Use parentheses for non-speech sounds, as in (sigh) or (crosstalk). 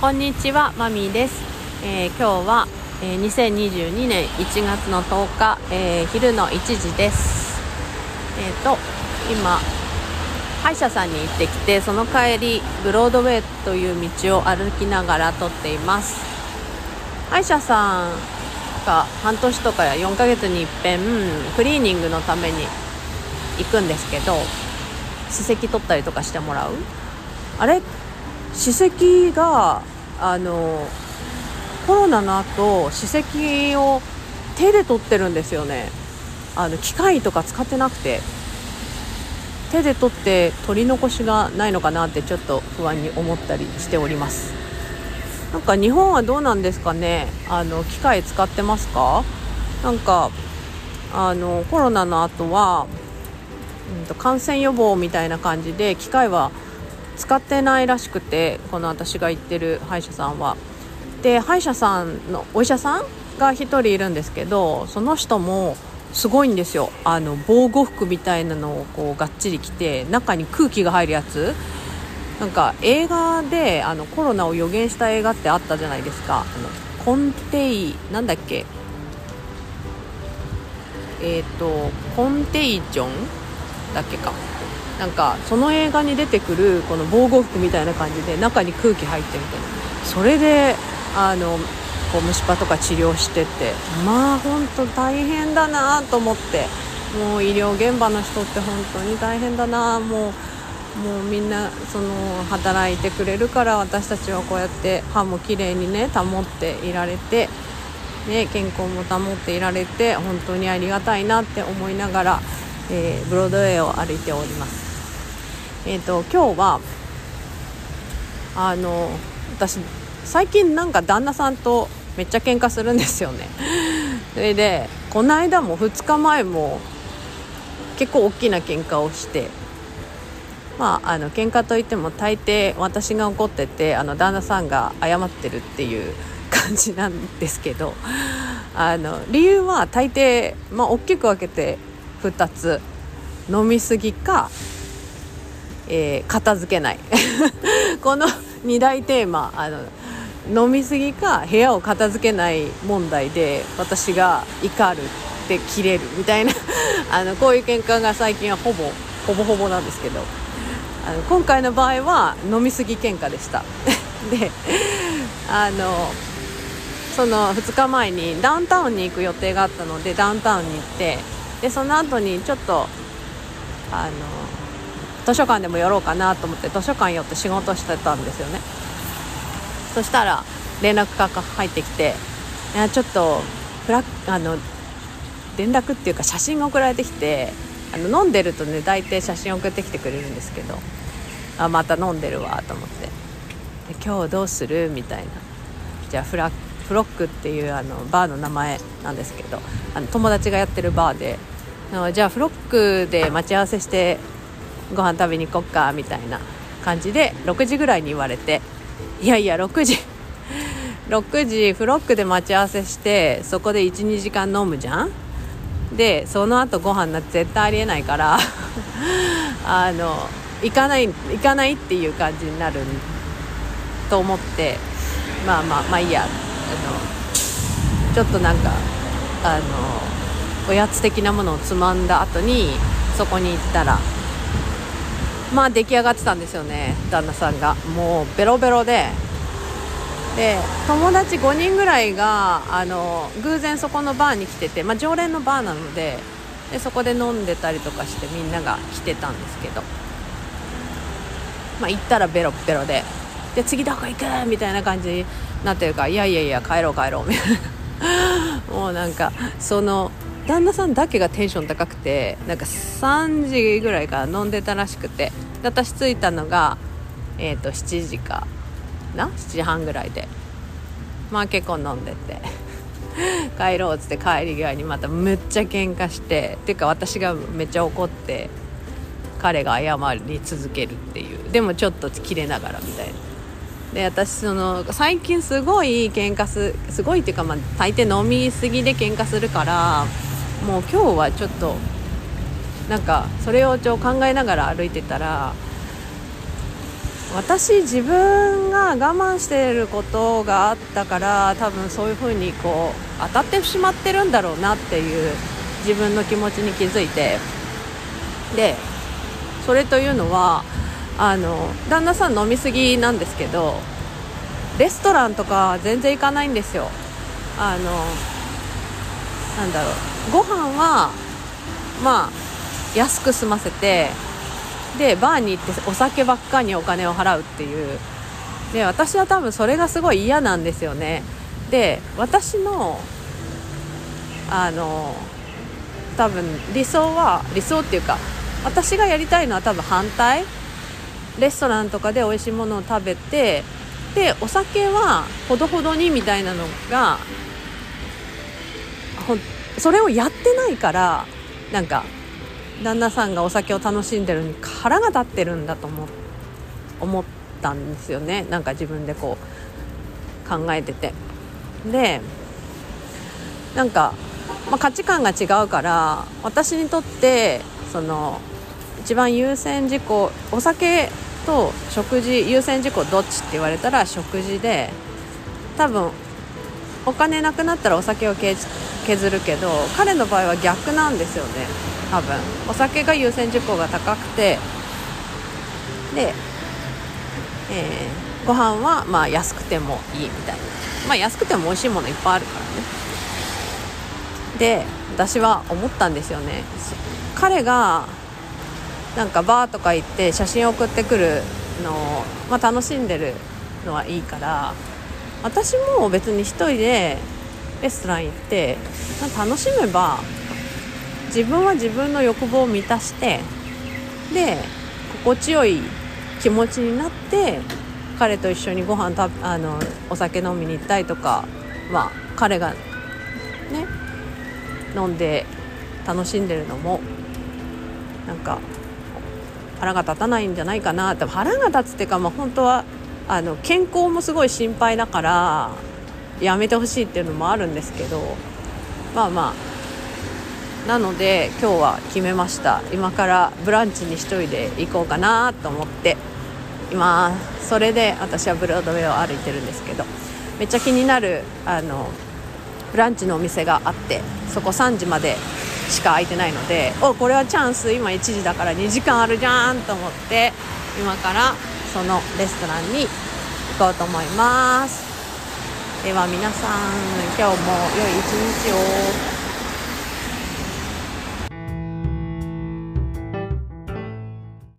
こんにちはマミーです、えー、今日は、えー、2022年1月の10日、えー、昼の1時です。えっ、と今歯医者さんに行ってきてその帰りブロードウェイという道を歩きながら撮っています。歯医者さんが半年とかや4ヶ月にいっぺんクリーニングのために行くんですけど歯石取ったりとかしてもらう？あれ？歯石があのコロナの後歯石を手で取ってるんですよね。あの機械とか使ってなくて。手で取って取り残しがないのかなってちょっと不安に思ったりしております。なんか日本はどうなんですかね？あの機械使ってますか？なんかあのコロナの後は、うん、と感染予防みたいな感じで機械は使ってないらしくてこの私が行ってる歯医者さんは。で歯医者さんのお医者さんが1人いるんですけどその人もすごいんですよ。あの防護服みたいなのをこうがっちり着て中に空気が入るやつ。なんか映画であのコロナを予言した映画ってあったじゃないですか。あのコンテイなんだっけ。えっ、ー、とコンテイジョンだっけか。なんかその映画に出てくるこの防護服みたいな感じで中に空気入ってみたいな。それであのこう虫歯とか治療しててまあ本当大変だなと思って。もう医療現場の人って本当に大変だな。もうもうみんなその働いてくれるから私たちはこうやって歯もきれいにね保っていられて、ね、健康も保っていられて本当にありがたいなって思いながら、えー、ブロードウェイを歩いております。えーと、今日はあの私最近なんか旦那さんとめっちゃ喧嘩するんですよね。(laughs) それでこの間も2日前も結構大きな喧嘩をしてまああの喧嘩といっても大抵私が怒っててあの旦那さんが謝ってるっていう (laughs) 感じなんですけどあの理由は大抵、まあ、大きく分けて2つ。飲みすぎかえー、片付けない。(laughs) この2大テーマあの飲みすぎか部屋を片付けない問題で私が怒るって切れるみたいな (laughs) あのこういう喧嘩が最近はほぼほぼほぼなんですけど。あの今回の場合は飲みすぎ喧嘩でした。(laughs) であのその2日前にダウンタウンに行く予定があったのでダウンタウンに行ってでその後にちょっとあの図書館でも寄ろうかなと思って図書館寄って仕事してたんですよね。そしたら連絡が入ってきて「いやちょっとフラあの連絡っていうか写真が送られてきてあの飲んでるとね大体写真送ってきてくれるんですけどあまた飲んでるわと思って。で今日どうするみたいな。じゃあフラフロックっていうあのバーの名前なんですけどあの友達がやってるバーでじゃあフロックで待ち合わせしてご飯食べに行こっかみたいな感じで6時ぐらいに言われていやいや6時 (laughs) 6時フロックで待ち合わせしてそこで12時間飲むじゃん？でその後ご飯なんて絶対ありえないから (laughs) あの行かない行かないっていう感じになると思ってまあまあまあいいや。あのちょっとなんかあのおやつ的なものをつまんだ後にそこに行ったらまあ出来上がってたんですよね旦那さんが。もうベロベロで。で友達5人ぐらいがあの偶然そこのバーに来てて、まあ、常連のバーなのででそこで飲んでたりとかしてみんなが来てたんですけど、まあ、行ったらベロベロで。で次どこ行くみたいな感じになってるからいやいやいや帰ろう帰ろうみたいな。(laughs) もうなんかその旦那さんだけがテンション高くてなんか3時ぐらいから飲んでたらしくてで私着いたのが、えーと、7時かな？7時半ぐらいで。まあ結構飲んでて。(laughs) 帰ろうっつって帰り際にまたむっちゃ喧嘩してっていうか私がめっちゃ怒って彼が謝り続けるっていう。でもちょっと切れながらみたいな。で私その最近すごい喧嘩すすごいっていうかまあ大抵飲みすぎで喧嘩するからもう今日はちょっとなんかそれをちょ考えながら歩いてたら私自分が我慢していることがあったから多分そういう風にこう当たってしまってるんだろうなっていう自分の気持ちに気づいてでそれというのはあの旦那さん飲みすぎなんですけどレストランとか全然行かないんですよ。あのなんだろう。ご飯はまあ安く済ませてでバーに行ってお酒ばっかにお金を払うっていう。で私は多分それがすごい嫌なんですよね。で私のあの多分理想は理想っていうか私がやりたいのは多分反対。レストランとかで美味しいものを食べてでお酒はほどほどにみたいなのがそれをやってないからなんか旦那さんがお酒を楽しんでるのに腹が立ってるんだと思思ったんですよね。なんか自分でこう考えてて。でなんか、まあ、価値観が違うから私にとってその一番優先事項お酒と食事優先事項どっちって言われたら食事で多分お金なくなったらお酒を削るけど彼の場合は逆なんですよね。多分。お酒が優先事項が高くて。で、えー、ご飯はまあ安くてもいいみたいな。まあ安くても美味しいものいっぱいあるからね。で私は思ったんですよね。彼がなんかバーとか行って写真送ってくるのを、まあ、楽しんでるのはいいから私も別に1人でレストラン行って楽しめば自分は自分の欲望を満たしてで心地よい気持ちになって彼と一緒にご飯たあのお酒飲みに行ったりとかまあ彼がね飲んで楽しんでるのもなんか腹が立たないんじゃないかなって。腹が立つっていうか、まあ、本当はあの健康もすごい心配だからやめてほしいっていうのもあるんですけどまあまあなので今日は決めました。今からブランチに1人で行こうかなと思って今それで私はブロードウェイを歩いてるんですけどめっちゃ気になるあのブランチのお店があってそこ3時までしか空いてないのでおこれはチャンス。今1時だから2時間あるじゃんと思って今からそのレストランに行こうと思います。では皆さん今日も良い一日を。